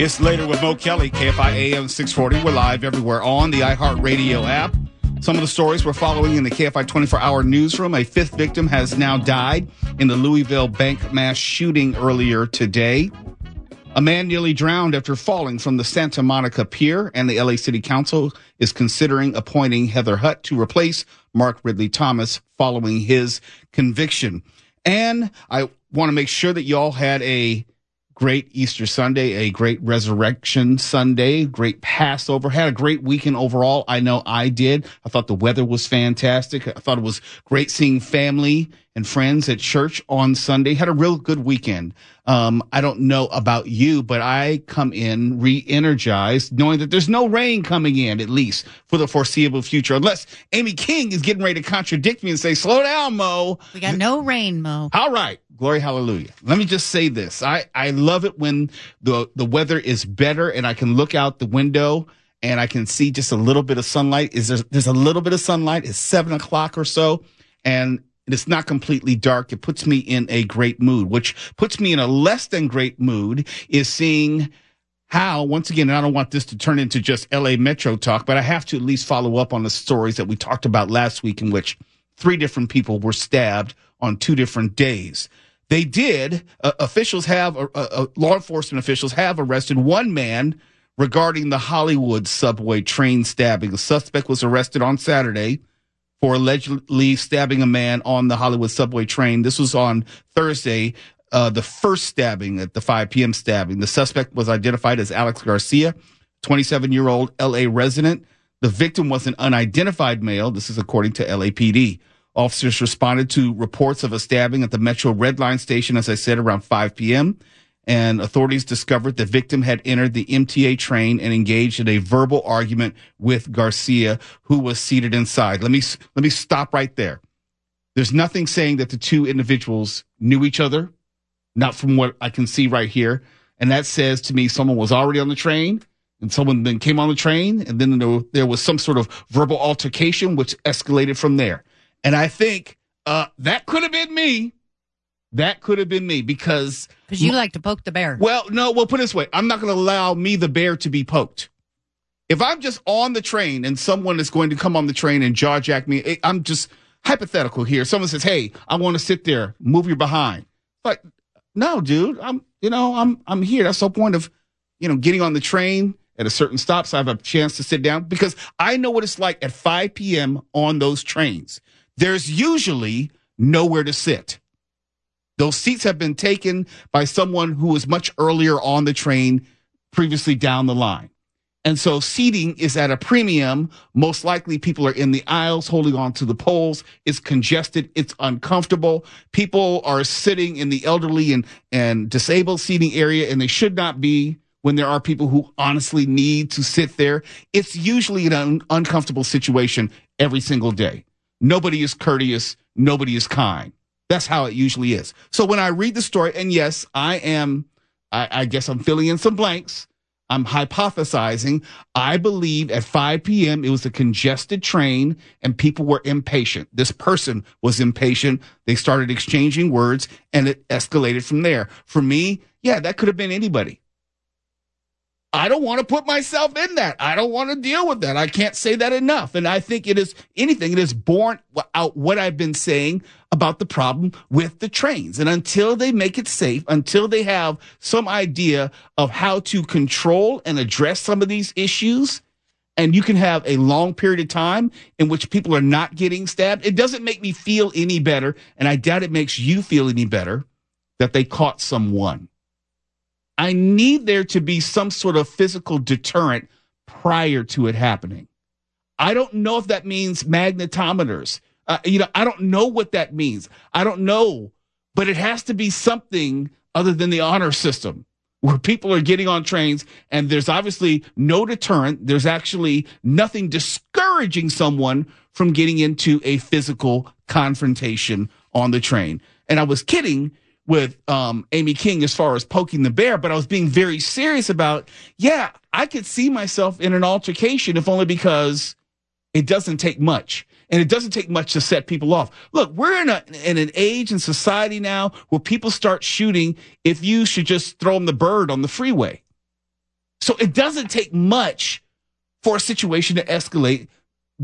It's later with Mo Kelly, KFI AM 640. We're live everywhere on the iHeartRadio app. Some of the stories we're following in the KFI 24 hour newsroom. A fifth victim has now died in the Louisville bank mass shooting earlier today. A man nearly drowned after falling from the Santa Monica Pier, and the LA City Council is considering appointing Heather Hutt to replace Mark Ridley Thomas following his conviction. And I want to make sure that y'all had a great Easter Sunday, a great Resurrection Sunday, great Passover. Had a great weekend overall. I know I did. I thought the weather was fantastic. I thought it was great seeing family and friends at church on Sunday. Had a real good weekend. Um, I don't know about you, but I come in re-energized knowing that there's no rain coming in, at least for the foreseeable future, unless Amy King is getting ready to contradict me and say, slow down, Mo. We got no rain, Mo. All right. Glory, hallelujah. Let me just say this. I, I love it when the, the weather is better and I can look out the window and I can see just a little bit of sunlight. Is there, there's a little bit of sunlight. It's seven o'clock or so and it's not completely dark. It puts me in a great mood, which puts me in a less than great mood is seeing how, once again, and I don't want this to turn into just LA Metro talk, but I have to at least follow up on the stories that we talked about last week in which three different people were stabbed on two different days. They did. Uh, officials have, uh, uh, law enforcement officials have arrested one man regarding the Hollywood subway train stabbing. The suspect was arrested on Saturday for allegedly stabbing a man on the Hollywood subway train. This was on Thursday. Uh, the first stabbing at the 5 p.m. stabbing. The suspect was identified as Alex Garcia, 27 year old LA resident. The victim was an unidentified male. This is according to LAPD. Officers responded to reports of a stabbing at the Metro Red Line station, as I said, around 5 p.m. And authorities discovered the victim had entered the MTA train and engaged in a verbal argument with Garcia, who was seated inside. Let me, let me stop right there. There's nothing saying that the two individuals knew each other, not from what I can see right here. And that says to me someone was already on the train and someone then came on the train and then there, there was some sort of verbal altercation, which escalated from there. And I think uh, that could have been me. That could have been me because because you like to poke the bear. Well, no, well, put it this way: I'm not going to allow me, the bear, to be poked. If I'm just on the train and someone is going to come on the train and jaw jack me, eh, I'm just hypothetical here. Someone says, "Hey, I want to sit there. Move your behind." Like, no, dude. I'm, you know, I'm, I'm here. That's the point of, you know, getting on the train at a certain stop so I have a chance to sit down because I know what it's like at 5 p.m. on those trains there's usually nowhere to sit. Those seats have been taken by someone who was much earlier on the train previously down the line. And so seating is at a premium. Most likely people are in the aisles holding on to the poles. It's congested. It's uncomfortable. People are sitting in the elderly and, and disabled seating area and they should not be when there are people who honestly need to sit there. It's usually an un- uncomfortable situation every single day. Nobody is courteous. Nobody is kind. That's how it usually is. So when I read the story, and yes, I am, I, I guess I'm filling in some blanks. I'm hypothesizing. I believe at 5 p.m. it was a congested train and people were impatient. This person was impatient. They started exchanging words and it escalated from there. For me, yeah, that could have been anybody. I don't want to put myself in that. I don't want to deal with that. I can't say that enough. And I think it is anything, it is born out what I've been saying about the problem with the trains. And until they make it safe, until they have some idea of how to control and address some of these issues, and you can have a long period of time in which people are not getting stabbed, it doesn't make me feel any better. And I doubt it makes you feel any better that they caught someone. I need there to be some sort of physical deterrent prior to it happening. I don't know if that means magnetometers. Uh, you know, I don't know what that means. I don't know, but it has to be something other than the honor system where people are getting on trains and there's obviously no deterrent. There's actually nothing discouraging someone from getting into a physical confrontation on the train. And I was kidding with um, Amy King as far as poking the bear, but I was being very serious about, yeah, I could see myself in an altercation if only because it doesn't take much. And it doesn't take much to set people off. Look, we're in, a, in an age and society now where people start shooting if you should just throw them the bird on the freeway. So it doesn't take much for a situation to escalate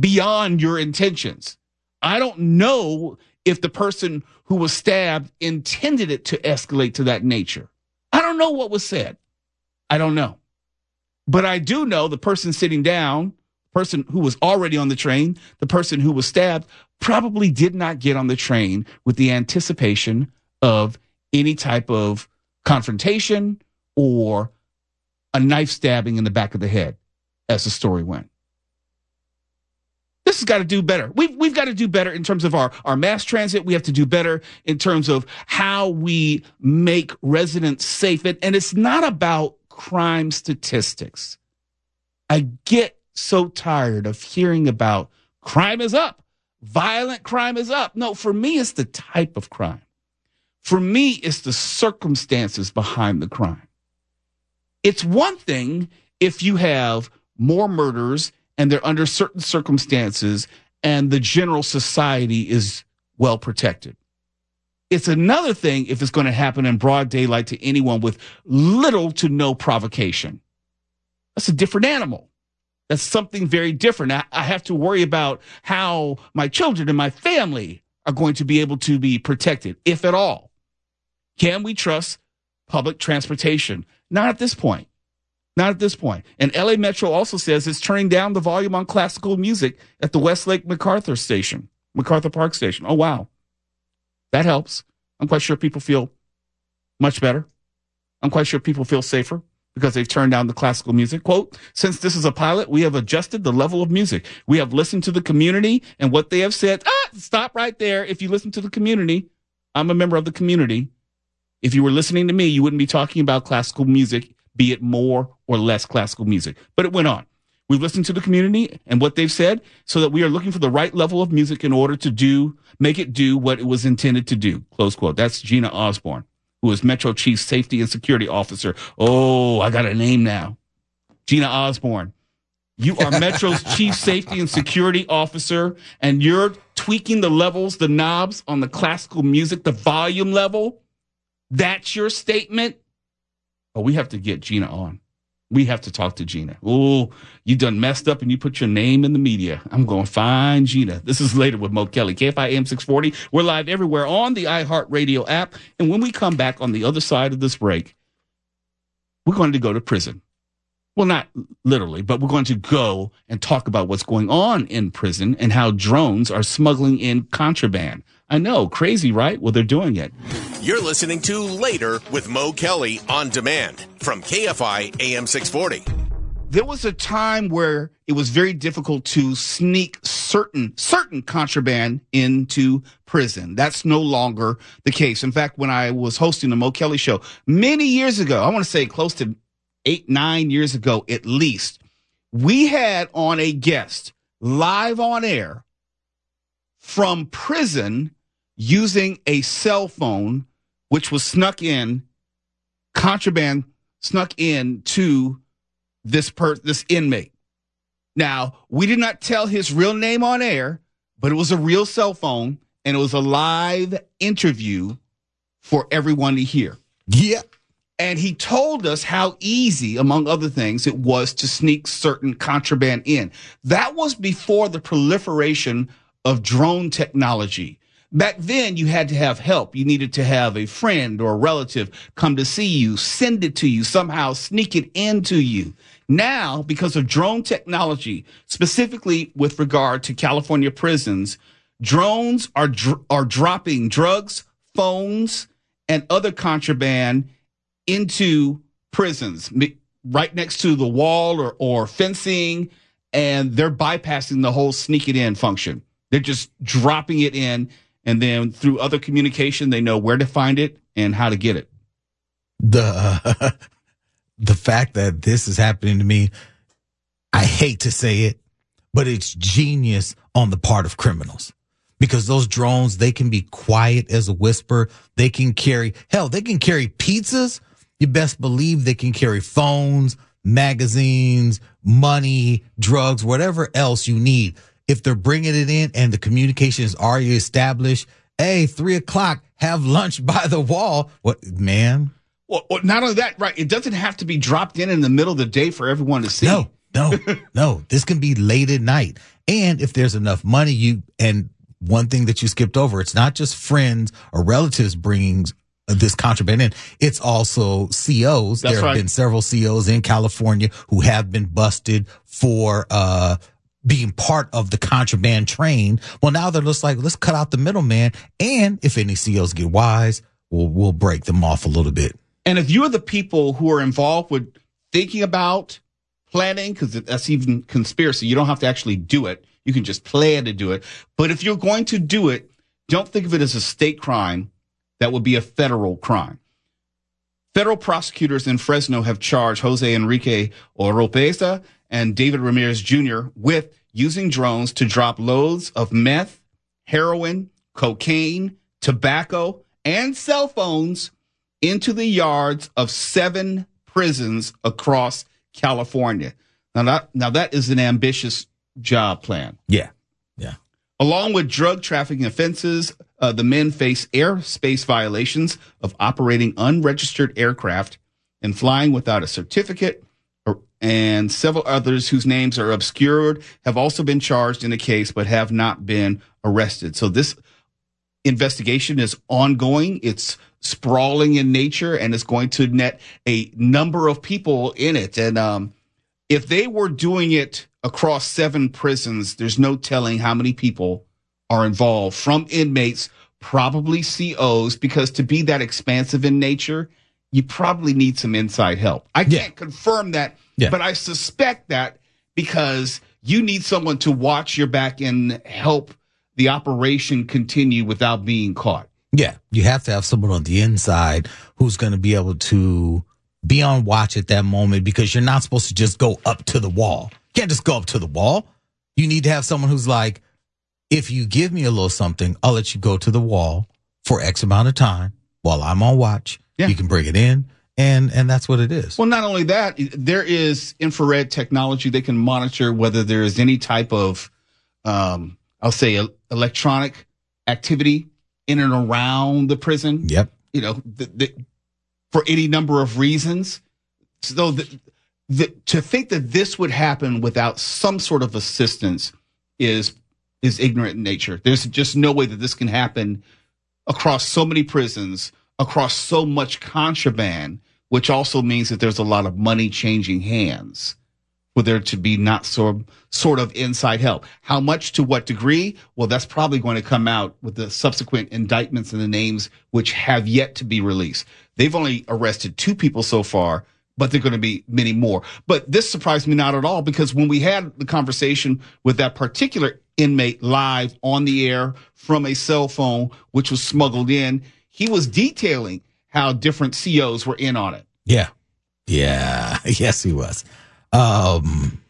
beyond your intentions. I don't know if the person who was stabbed intended it to escalate to that nature. I don't know what was said. I don't know. But I do know the person sitting down person who was already on the train, the person who was stabbed, probably did not get on the train with the anticipation of any type of confrontation or a knife stabbing in the back of the head, as the story went. This has got to do better. We've, we've got to do better in terms of our, our mass transit. We have to do better in terms of how we make residents safe. And, and it's not about crime statistics. I get so tired of hearing about crime is up, violent crime is up. No, for me, it's the type of crime. For me, it's the circumstances behind the crime. It's one thing if you have more murders and they're under certain circumstances and the general society is well protected. It's another thing if it's going to happen in broad daylight to anyone with little to no provocation. That's a different animal. That's something very different. I, I have to worry about how my children and my family are going to be able to be protected, if at all. Can we trust public transportation? Not at this point. Not at this point. And LA Metro also says it's turning down the volume on classical music at the Westlake MacArthur station, MacArthur Park station. Oh, wow. That helps. I'm quite sure people feel much better. I'm quite sure people feel safer because they've turned down the classical music. Quote, since this is a pilot, we have adjusted the level of music. We have listened to the community and what they have said. Ah, stop right there. If you listen to the community, I'm a member of the community. If you were listening to me, you wouldn't be talking about classical music, be it more or less classical music. But it went on. We've listened to the community and what they've said so that we are looking for the right level of music in order to do, make it do what it was intended to do. Close quote. That's Gina Osborn who is Metro Chief Safety and Security Officer. Oh, I got a name now. Gina Osborn. You are Metro's Chief Safety and Security Officer, and you're tweaking the levels, the knobs on the classical music, the volume level. That's your statement. Oh, we have to get Gina on. We have to talk to Gina. Oh, you done messed up and you put your name in the media. I'm going to find Gina. This is later with Mo Kelly, KFI AM 640. We're live everywhere on the iHeartRadio app. And when we come back on the other side of this break, we're going to go to prison. Well, not literally, but we're going to go and talk about what's going on in prison and how drones are smuggling in contraband. I know, crazy, right? Well, they're doing it. You're listening to Later with Mo Kelly on demand from KFI AM 640. There was a time where it was very difficult to sneak certain certain contraband into prison. That's no longer the case. In fact, when I was hosting the Mo Kelly show many years ago, I want to say close to eight, nine years ago at least, we had on a guest live on air from prison using a cell phone, which was snuck in, contraband snuck in to this per this inmate. Now, we did not tell his real name on air, but it was a real cell phone and it was a live interview for everyone to hear. Yeah. And he told us how easy, among other things, it was to sneak certain contraband in. That was before the proliferation of drone technology Back then, you had to have help. You needed to have a friend or a relative come to see you, send it to you, somehow sneak it into you. Now, because of drone technology, specifically with regard to California prisons, drones are dr- are dropping drugs, phones, and other contraband into prisons right next to the wall or, or fencing, and they're bypassing the whole sneak it in function. They're just dropping it in and then through other communication, they know where to find it and how to get it. The uh, the fact that this is happening to me, I hate to say it, but it's genius on the part of criminals because those drones they can be quiet as a whisper. They can carry hell, they can carry pizzas. You best believe they can carry phones, magazines, money, drugs, whatever else you need if they're bringing it in and the communication is already established, hey, three o'clock, have lunch by the wall. What, man? Well, well, not only that, right? It doesn't have to be dropped in in the middle of the day for everyone to see. No, no, no. This can be late at night. And if there's enough money, you, and one thing that you skipped over, it's not just friends or relatives bringing this contraband in. It's also COs. That's there have right. been several COs in California who have been busted for, uh, being part of the contraband train. Well, now they're just like, let's cut out the middleman. And if any COs get wise, we'll, we'll break them off a little bit. And if you're the people who are involved with thinking about planning, because that's even conspiracy, you don't have to actually do it. You can just plan to do it. But if you're going to do it, don't think of it as a state crime. That would be a federal crime. Federal prosecutors in Fresno have charged Jose Enrique Oropeza and David Ramirez Jr. with using drones to drop loads of meth, heroin, cocaine, tobacco, and cell phones into the yards of seven prisons across California. Now that, now that is an ambitious job plan. Yeah. Yeah. Along with drug trafficking offenses, uh, the men face airspace violations of operating unregistered aircraft and flying without a certificate, and several others whose names are obscured have also been charged in the case but have not been arrested. So this investigation is ongoing. It's sprawling in nature and it's going to net a number of people in it. And um, if they were doing it across seven prisons, there's no telling how many people are involved from inmates, probably COs, because to be that expansive in nature, you probably need some inside help. I can't confirm that, Yeah. but I suspect that because you need someone to watch your back and help the operation continue without being caught. Yeah. You have to have someone on the inside who's going to be able to be on watch at that moment because you're not supposed to just go up to the wall. You can't just go up to the wall. You need to have someone who's like, if you give me a little something, I'll let you go to the wall for X amount of time while I'm on watch. Yeah. You can bring it in and, and that's what it is. Well, not only that, there is infrared technology. They can monitor whether there is any type of, um, I'll say, electronic activity in and around the prison. Yep. You know, the, the, for any number of reasons. So the, the, to think that this would happen without some sort of assistance is is ignorant in nature. There's just no way that this can happen across so many prisons, across so much contraband, which also means that there's a lot of money changing hands for there to be not so, sort of inside help. How much to what degree? Well, that's probably going to come out with the subsequent indictments and the names which have yet to be released. They've only arrested two people so far, but there are going to be many more. But this surprised me not at all because when we had the conversation with that particular inmate live on the air from a cell phone, which was smuggled in, he was detailing how different COs were in on it. Yeah. Yeah. Yes, he was. Um,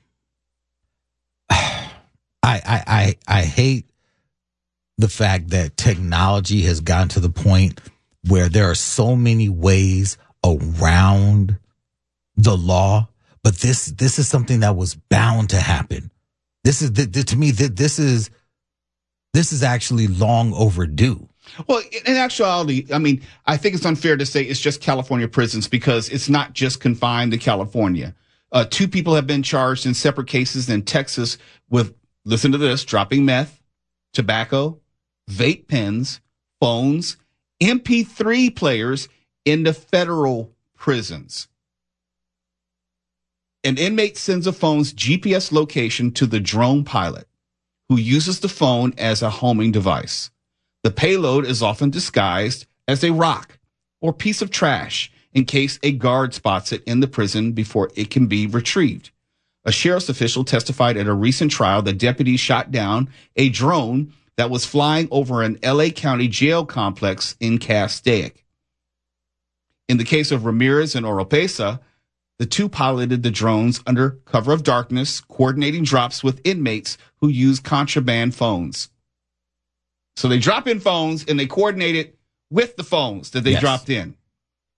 I, I, I, I hate the fact that technology has gotten to the point where there are so many ways around the law, but this, this is something that was bound to happen. This is, th- th- to me, th- this is, this is actually long overdue. Well, in actuality, I mean, I think it's unfair to say it's just California prisons because it's not just confined to California. Uh, two people have been charged in separate cases in Texas with, listen to this, dropping meth, tobacco, vape pens, phones, MP3 players into federal prisons. An inmate sends a phone's GPS location to the drone pilot, who uses the phone as a homing device. The payload is often disguised as a rock or piece of trash in case a guard spots it in the prison before it can be retrieved. A sheriff's official testified at a recent trial that deputies shot down a drone that was flying over an LA County jail complex in Castaic. In the case of Ramirez and Oropeza, the two piloted the drones under cover of darkness, coordinating drops with inmates who use contraband phones. So they drop in phones and they coordinate it with the phones that they Yes. dropped in.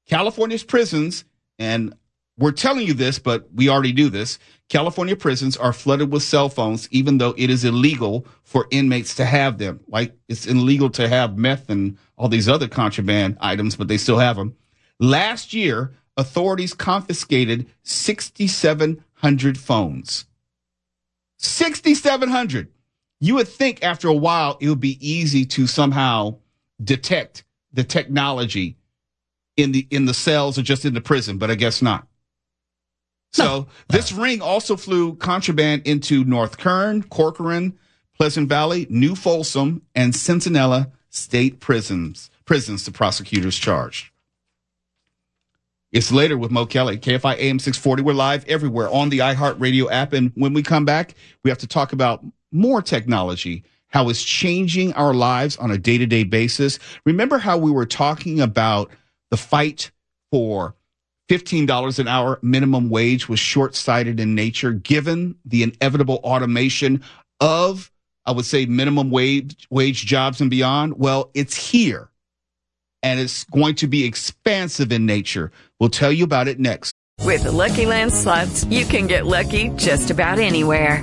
California's prisons, and we're telling you this, but we already do this. California prisons are flooded with cell phones, even though it is illegal for inmates to have them. Like it's illegal to have meth and all these other contraband items, but they still have them. Last year, authorities confiscated 6,700 phones. 6,700. You would think after a while it would be easy to somehow detect the technology in the in the cells or just in the prison, but I guess not. So this ring also flew contraband into North Kern, Corcoran, Pleasant Valley, New Folsom, and Centinela state prisons. Prisons the prosecutors charged. It's later with Mo Kelly, KFI AM 640. We're live everywhere on the iHeartRadio app. And when we come back, we have to talk about more technology, how it's changing our lives on a day to day basis. Remember how we were talking about the fight for $15 an hour minimum wage was short sighted in nature, given the inevitable automation of, I would say, minimum wage, wage jobs and beyond? Well, it's here and it's going to be expansive in nature. We'll tell you about it next. With the Lucky Land slots, you can get lucky just about anywhere.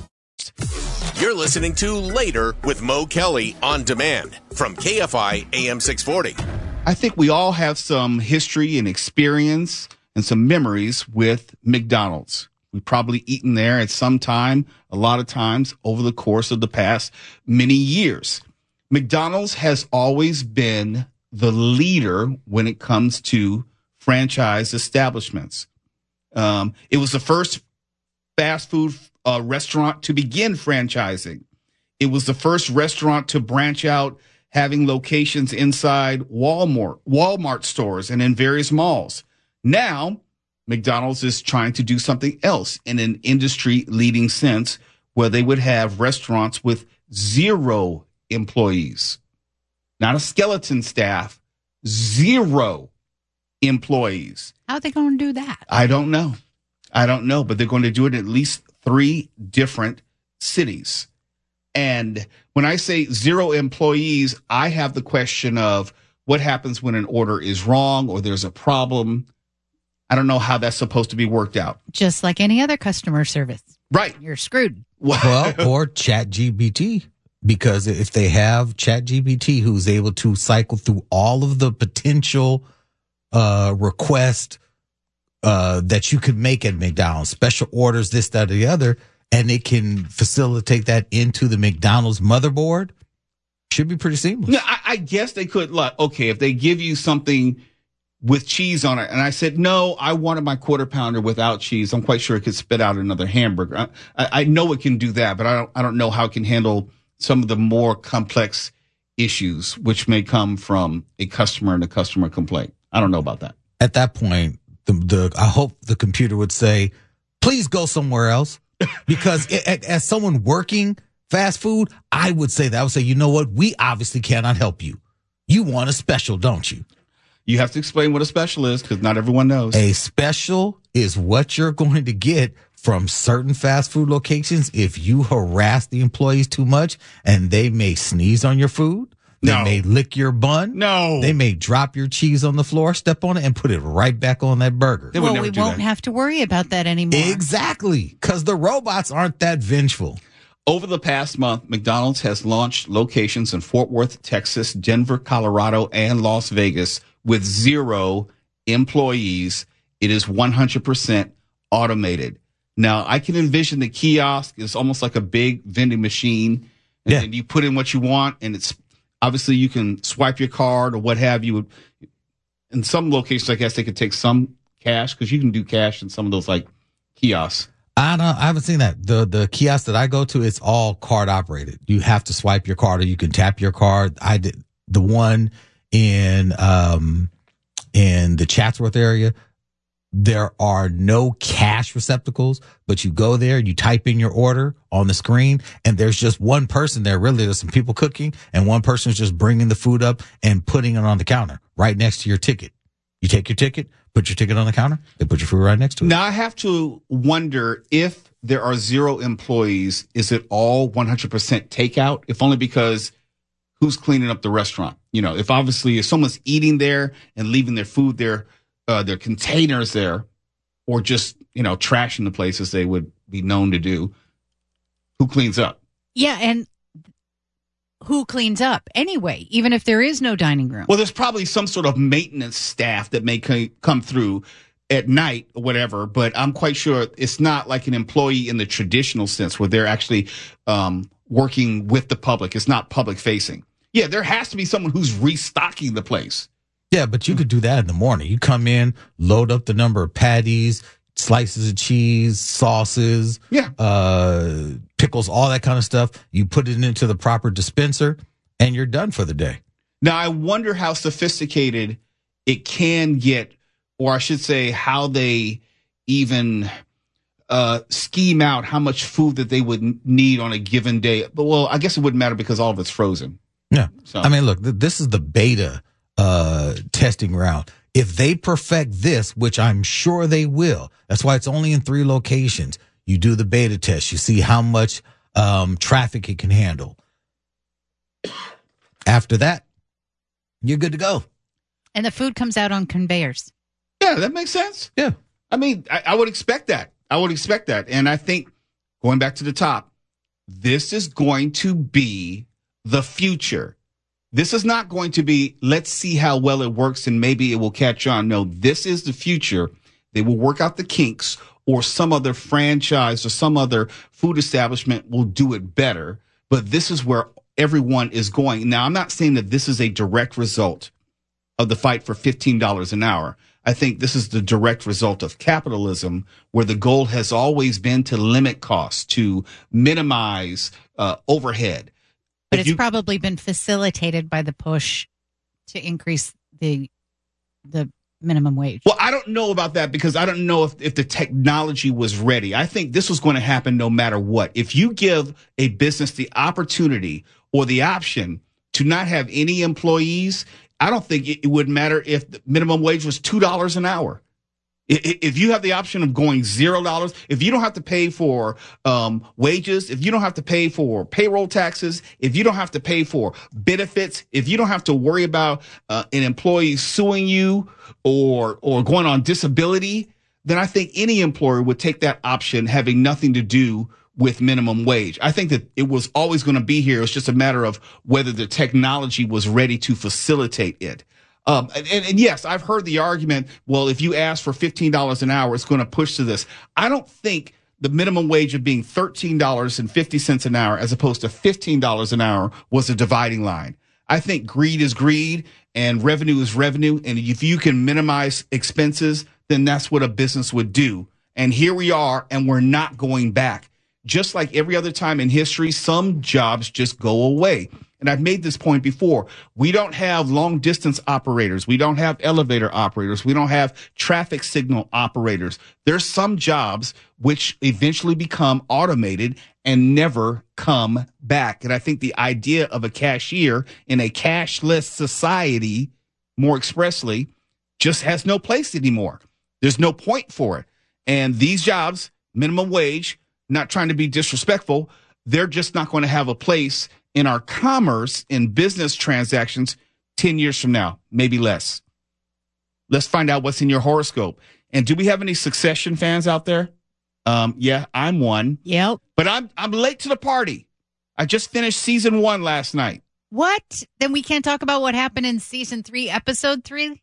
You're listening to Later with Mo Kelly on demand from KFI AM 640. I think we all have some history and experience and some memories with McDonald's. We've probably eaten there at some time, a lot of times over the course of the past many years. McDonald's has always been the leader when it comes to franchise establishments. Um, it was the first fast food uh, restaurant to begin franchising. It was the first restaurant to branch out, having locations inside Walmart, Walmart stores and in various malls. Now, McDonald's is trying to do something else in an industry leading sense where they would have restaurants with zero employees, not a skeleton staff, zero employees. How are they going to do that? I don't know. I don't know, but they're going to do it at least three different cities. And when I say zero employees, I have the question of what happens when an order is wrong or there's a problem. I don't know how that's supposed to be worked out. Just like any other customer service. Right. You're screwed. Well, or ChatGPT. Because if they have ChatGPT who's able to cycle through all of the potential uh requests uh that you could make at McDonald's, special orders, this, that, or the other, and it can facilitate that into the McDonald's motherboard, should be pretty seamless. No, I, I guess they could. Like, okay, if they give you something with cheese on it, and I said no, I wanted my quarter pounder without cheese. I'm quite sure it could spit out another hamburger. I, I, I know it can do that, but I don't. I don't know how it can handle some of the more complex issues which may come from a customer and a customer complaint. I don't know about that. At that point, the, the I hope the computer would say, please go somewhere else. Because it, as someone working fast food, I would say that. I would say, you know what? We obviously cannot help you. You want a special, don't you? You have to explain what a special is because not everyone knows. A special is what you're going to get from certain fast food locations if you harass the employees too much and they may sneeze on your food. They No. may lick your bun. No. They may drop your cheese on the floor, step on it, and put it right back on that burger. They would well, never we do won't that. have to worry about that anymore. Exactly. Because the robots aren't that vengeful. Over the past month, McDonald's has launched locations in Fort Worth, Texas, Denver, Colorado, and Las Vegas with zero employees. It is 100% automated. Now, I can envision the kiosk is almost like a big vending machine. And Yeah. then you put in what you want, and it's obviously you can swipe your card or what have you. In some locations, I guess they could take some cash because you can do cash in some of those like kiosks. I don't. I haven't seen that. The the kiosk that I go to, it's all card operated. You have to swipe your card, or you can tap your card. I did the one in um in the Chatsworth area. There are no cash receptacles, but you go there, you type in your order on the screen, and there's just one person there. Really, there's some people cooking, and one person's just bringing the food up and putting it on the counter right next to your ticket. You take your ticket, put your ticket on the counter, they put your food right next to it. Now I have to wonder if there are zero employees, is it all 100% takeout? If only because who's cleaning up the restaurant? You know, if obviously if someone's eating there and leaving their food there, uh, their containers there, or just, you know, trashing the place as they would be known to do, who cleans up? Yeah, and who cleans up anyway, even if there is no dining room? Well, there's probably some sort of maintenance staff that may co- come through at night or whatever, but I'm quite sure it's not like an employee in the traditional sense where they're actually um, working with the public. It's not public facing. Yeah, there has to be someone who's restocking the place. Yeah, but you could do that in the morning. You come in, load up the number of patties, slices of cheese, sauces, Yeah. uh, pickles, all that kind of stuff. You put it into the proper dispenser and you're done for the day. Now, I wonder how sophisticated it can get, or I should say, how they even uh, scheme out how much food that they would need on a given day. But well, I guess it wouldn't matter because all of it's frozen. Yeah. So I mean, look, th- this is the beta uh, testing round. If they perfect this, which I'm sure they will, that's why it's only in three locations. You do the beta test, you see how much um, traffic it can handle. After that, you're good to go. and the food comes out on conveyors. yeah, that makes sense. Yeah. I mean, I, I would expect that. I would expect that. And I think going back to the top, this is going to be the future. This is not going to be, let's see how well it works and maybe it will catch on. No, this is the future. They will work out the kinks or some other franchise or some other food establishment will do it better. But this is where everyone is going. Now, I'm not saying that this is a direct result of the fight for $15 an hour. I think this is the direct result of capitalism, where the goal has always been to limit costs, to minimize uh, overhead. But it's you- probably been facilitated by the push to increase the the minimum wage. Well, I don't know about that because I don't know if, if the technology was ready. I think this was going to happen no matter what. If you give a business the opportunity or the option to not have any employees, I don't think it, it would matter if the minimum wage was $2 an hour. If you have the option of going zero dollars, if you don't have to pay for um, wages, if you don't have to pay for payroll taxes, if you don't have to pay for benefits, if you don't have to worry about uh, an employee suing you or or going on disability, then I think any employer would take that option, having nothing to do with minimum wage. I think that it was always going to be here. It's just a matter of whether the technology was ready to facilitate it. Um, and, and, yes, I've heard the argument. Well, if you ask for fifteen dollars an hour, it's going to push to this. I don't think the minimum wage of being thirteen dollars and fifty cents an hour, as opposed to fifteen dollars an hour, was a dividing line. I think greed is greed and revenue is revenue. And if you can minimize expenses, then that's what a business would do. And here we are, and we're not going back. Just like every other time in history, some jobs just go away. And I've made this point before. We don't have long distance operators. We don't have elevator operators. We don't have traffic signal operators. There's some jobs which eventually become automated and never come back. And I think the idea of a cashier in a cashless society, more expressly, just has no place anymore. There's no point for it. And these jobs, minimum wage, not trying to be disrespectful, they're just not going to have a place in our commerce in business transactions 10 years from now, maybe less. Let's find out what's in your horoscope. And do we have any succession fans out there? Um, yeah, I'm one, Yep. but I'm I'm late to the party. I just finished season one last night. What? Then we can't talk about what happened in season three, episode three?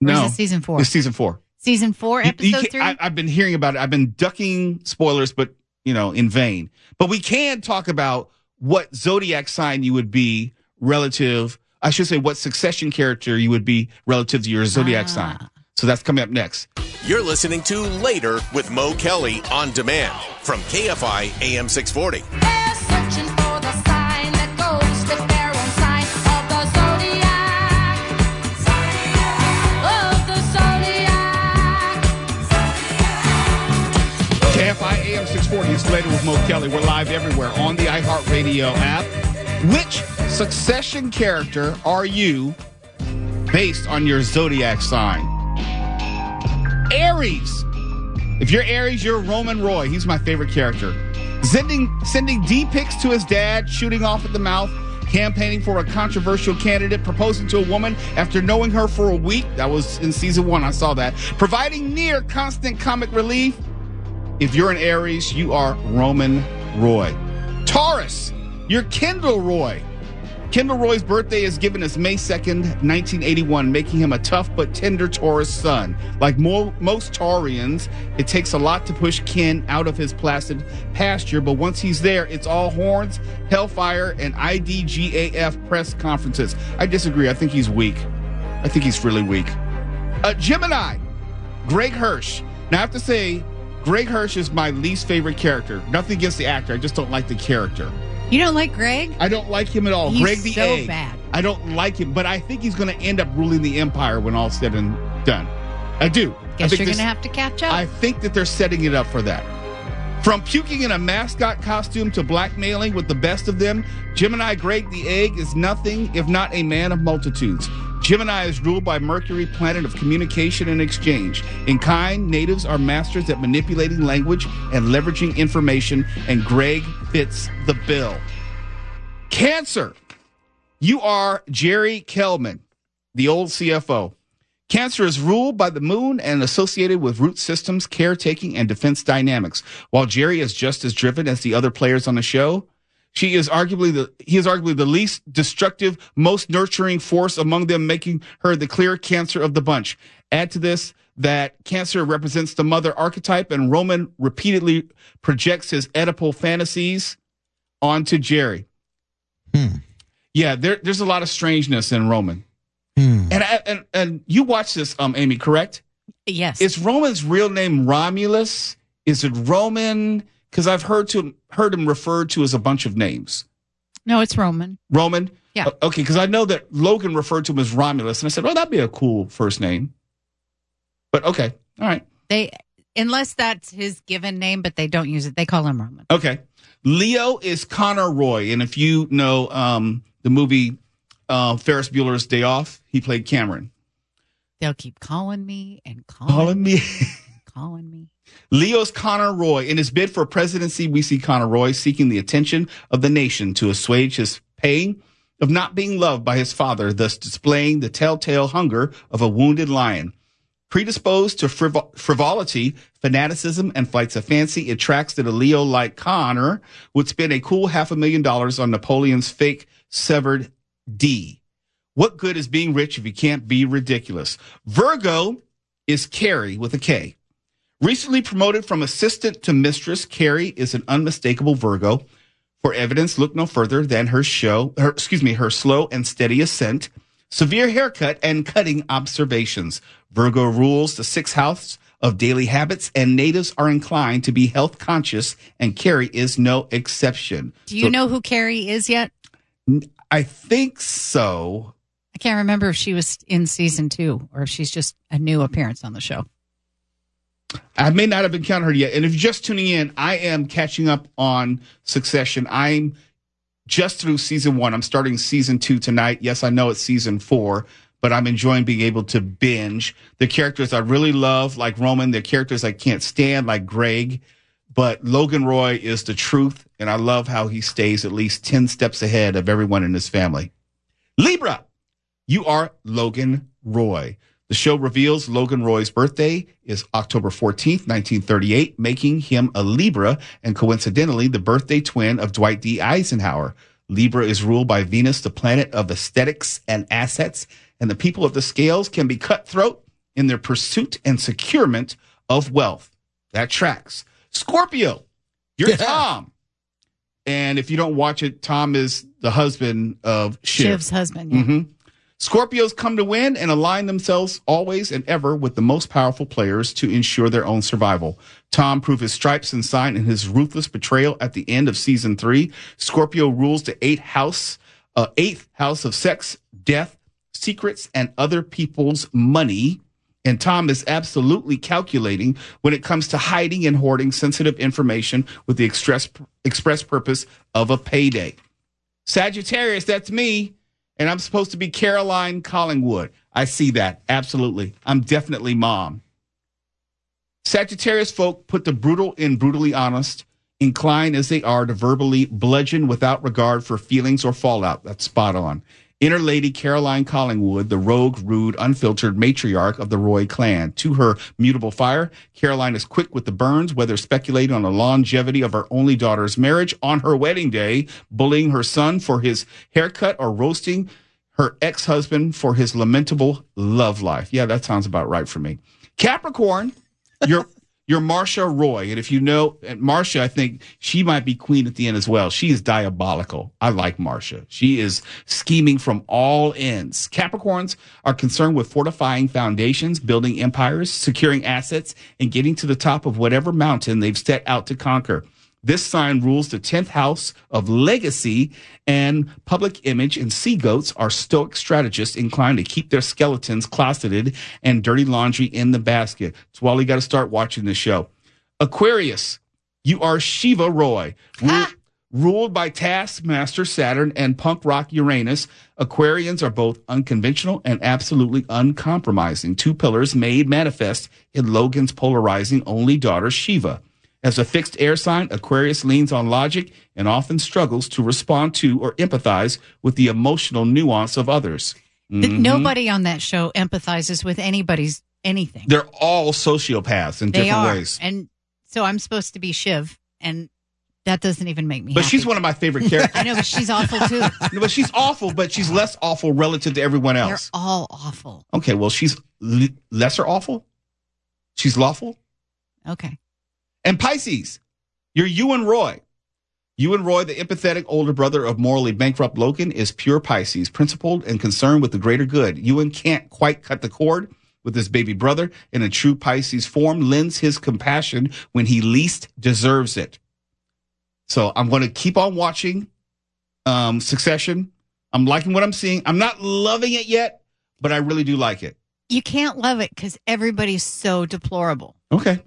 No, season four? it's season four. season four, You- you episode three? I, I've been hearing about it. I've been ducking spoilers, but you know, in vain. But we can talk about what zodiac sign you would be relative. I should say what succession character you would be relative to your zodiac Ah. sign. So that's coming up next. You're listening to Later with Mo Kelly on demand from KFI AM 640. 40. It's later with Mo Kelly. We're live everywhere on the iHeartRadio app. Which succession character are you based on your zodiac sign? Aries. If you're Aries, you're Roman Roy. He's my favorite character. Sending sending D pics to his dad, shooting off at the mouth, campaigning for a controversial candidate, proposing to a woman after knowing her for a week. That was in season one. I saw that. Providing near constant comic relief if you're an Aries, you are Roman Roy. Taurus, you're Kendall Roy. Kendall Roy's birthday is given as May 2nd, 1981, making him a tough but tender Taurus son. Like mo- most Taurians, it takes a lot to push Ken out of his placid pasture, but once he's there, it's all horns, hellfire, and IDGAF press conferences. I disagree. I think he's weak. I think he's really weak. Uh, Gemini, Greg Hirsch. Now, I have to say, Greg Hirsch is my least favorite character. Nothing against the actor, I just don't like the character. you don't like Greg? I don't like him at all. He's Greg the so Egg. bad. I don't like him, but I think he's going to end up ruling the empire when all's said and done. I do. I Guess think you're going to have to catch up. I think that they're setting it up for that. From puking in a mascot costume to blackmailing with the best of them, Gemini Greg the Egg is nothing if not a man of multitudes. Gemini is ruled by Mercury, planet of communication and exchange. In kind, natives are masters at manipulating language and leveraging information, and Greg fits the bill. Cancer. You are Gerri Kellman, the old CFO. Cancer is ruled by the moon and associated with root systems, caretaking, and defense dynamics. While Jerry is just as driven as the other players on the show, she is arguably the he is arguably the least destructive, most nurturing force among them, making her the clear cancer of the bunch. Add to this that cancer represents the mother archetype, and Roman repeatedly projects his Oedipal fantasies onto Gerri. Hmm. Yeah, there, there's a lot of strangeness in Roman. Hmm. And, I, and and you watch this, um, Amy, correct? yes. Is Roman's real name Romulus? Is it Roman? Because I've heard to heard him referred to as a bunch of names. no, it's Roman. Roman. Yeah. Okay, because I know that Logan referred to him as Romulus, and I said, "Oh, that'd be a cool first name." But okay, all right, They unless that's his given name, but they don't use it. They call him Roman. okay. Leo is Connor Roy, and if you know um, the movie uh, Ferris Bueller's Day Off, he played Cameron. They'll keep calling me and calling, Calling me. calling me. Leo's Connor Roy. In his bid for presidency, we see Connor Roy seeking the attention of the nation to assuage his pain of not being loved by his father, thus displaying the telltale hunger of a wounded lion. Predisposed to frivol- frivolity, fanaticism, and flights of fancy, it tracks that a Leo like Connor would spend a cool half a million dollars on Napoleon's fake severed D. What good is being rich if you can't be ridiculous? Virgo is Kerry with a K. Recently promoted from assistant to mistress, Kerry is an unmistakable Virgo. For evidence, look no further than her show, her, excuse me, her slow and steady ascent, severe haircut, and cutting observations. Virgo rules the sixth house of daily habits, and natives are inclined to be health conscious, and Kerry is no exception. Do you So, know who Kerry is yet? I think so. I can't remember if she was in season two or if she's just a new appearance on the show. I may not have been counting her yet. And if you're just tuning in, I am catching up on Succession. I'm just through season one. I'm starting season two tonight. Yes, I know it's season four, but I'm enjoying being able to binge. The characters I really love, like Roman, the characters I can't stand, like Greg. but Logan Roy is the truth, and I love how he stays at least 10 steps ahead of everyone in his family. Libra, you are Logan Roy. The show reveals Logan Roy's birthday is October 14th, 1938, making him a Libra and coincidentally the birthday twin of Dwight D. Eisenhower. Libra is ruled by Venus, the planet of aesthetics and assets, and the people of the scales can be cutthroat in their pursuit and securement of wealth. That tracks. Scorpio, you're Yeah. Tom. And if you don't watch it, Tom is the husband of Shiv. Shiv's husband. Yeah. hmm Scorpios come to win and align themselves always and ever with the most powerful players to ensure their own survival. Tom proved his stripes and sign in his ruthless betrayal at the end of season three. Scorpio rules the eighth house, uh, eighth house of sex, death, secrets, and other people's money. And Tom is absolutely calculating when it comes to hiding and hoarding sensitive information with the express, express purpose of a payday. Sagittarius, that's me. And I'm supposed to be Caroline Collingwood. I see that. Absolutely. I'm definitely mom. Sagittarius folk put the brutal in brutally honest, inclined as they are to verbally bludgeon without regard for feelings or fallout. That's spot on. Inner Lady Caroline Collingwood, the rogue, rude, unfiltered matriarch of the Roy clan. To her mutable fire, Caroline is quick with the burns, whether speculating on the longevity of her only daughter's marriage on her wedding day, bullying her son for his haircut, or roasting her ex-husband for his lamentable love life. Yeah, that sounds about right for me. Capricorn, you're you're Marcia Roy, and if you know Marcia, I think she might be queen at the end as well. She is diabolical. I like Marcia. She is scheming from all ends. Capricorns are concerned with fortifying foundations, building empires, securing assets, and getting to the top of whatever mountain they've set out to conquer. This sign rules the 10th house of legacy and public image, and sea goats are stoic strategists inclined to keep their skeletons closeted and dirty laundry in the basket. That's why you got to start watching the show. Aquarius, you are Shiva Roy. Ru- Ruled by Taskmaster Saturn and punk rock Uranus, Aquarians are both unconventional and absolutely uncompromising. Two pillars made manifest in Logan's polarizing only daughter, Shiva. As a fixed air sign, Aquarius leans on logic and often struggles to respond to or empathize with the emotional nuance of others. Mhm. Nobody on that show empathizes with anybody's anything. They're all sociopaths in They different are. ways. And so I'm supposed to be Shiv, and that doesn't even make me But happy. she's one of my favorite characters. I know, but she's awful too. No, but she's awful, but she's less awful relative to everyone else. They're all awful. Okay, well, she's l- lesser awful. She's lawful. Okay. And Pisces, you're Ewan Roy. Ewan Roy, the empathetic older brother of morally bankrupt Logan, is pure Pisces, principled and concerned with the greater good. Ewan can't quite cut the cord with his baby brother, and a true Pisces form, lends his compassion when he least deserves it. So I'm going to keep on watching um, Succession. I'm liking what I'm seeing. I'm not loving it yet, but I really do like it. You can't love it because everybody's so deplorable. Okay.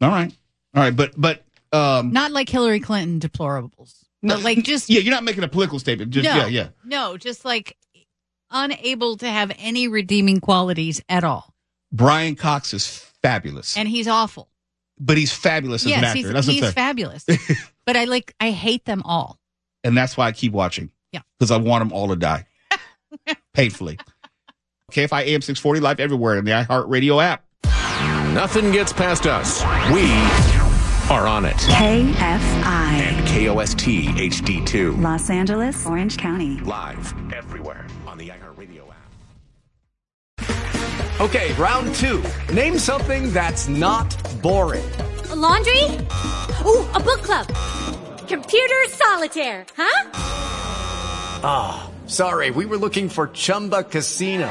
All right. All right. But, but, um, Not like Hillary Clinton deplorables, No, but like just yeah, you're not making a political statement. Just, no, yeah, yeah. no, just like unable to have any redeeming qualities at all, Brian Cox is fabulous, and he's awful. but he's fabulous as yes, an actor. he's, That's what I'm he's fabulous. but I like I hate them all. and that's why I keep watching. Yeah. because I want them all to die painfully. KFI AM 640 live everywhere in the iHeartRadio app. Nothing gets past us. We are on it. KFI, And KOST HD2. Los Angeles, Orange County. Live everywhere on the iHeartRadio app. Okay, round two. Name something that's not boring. A laundry? Ooh, a book club. Computer solitaire, huh? Ah, sorry, we were looking for Chumba Casino.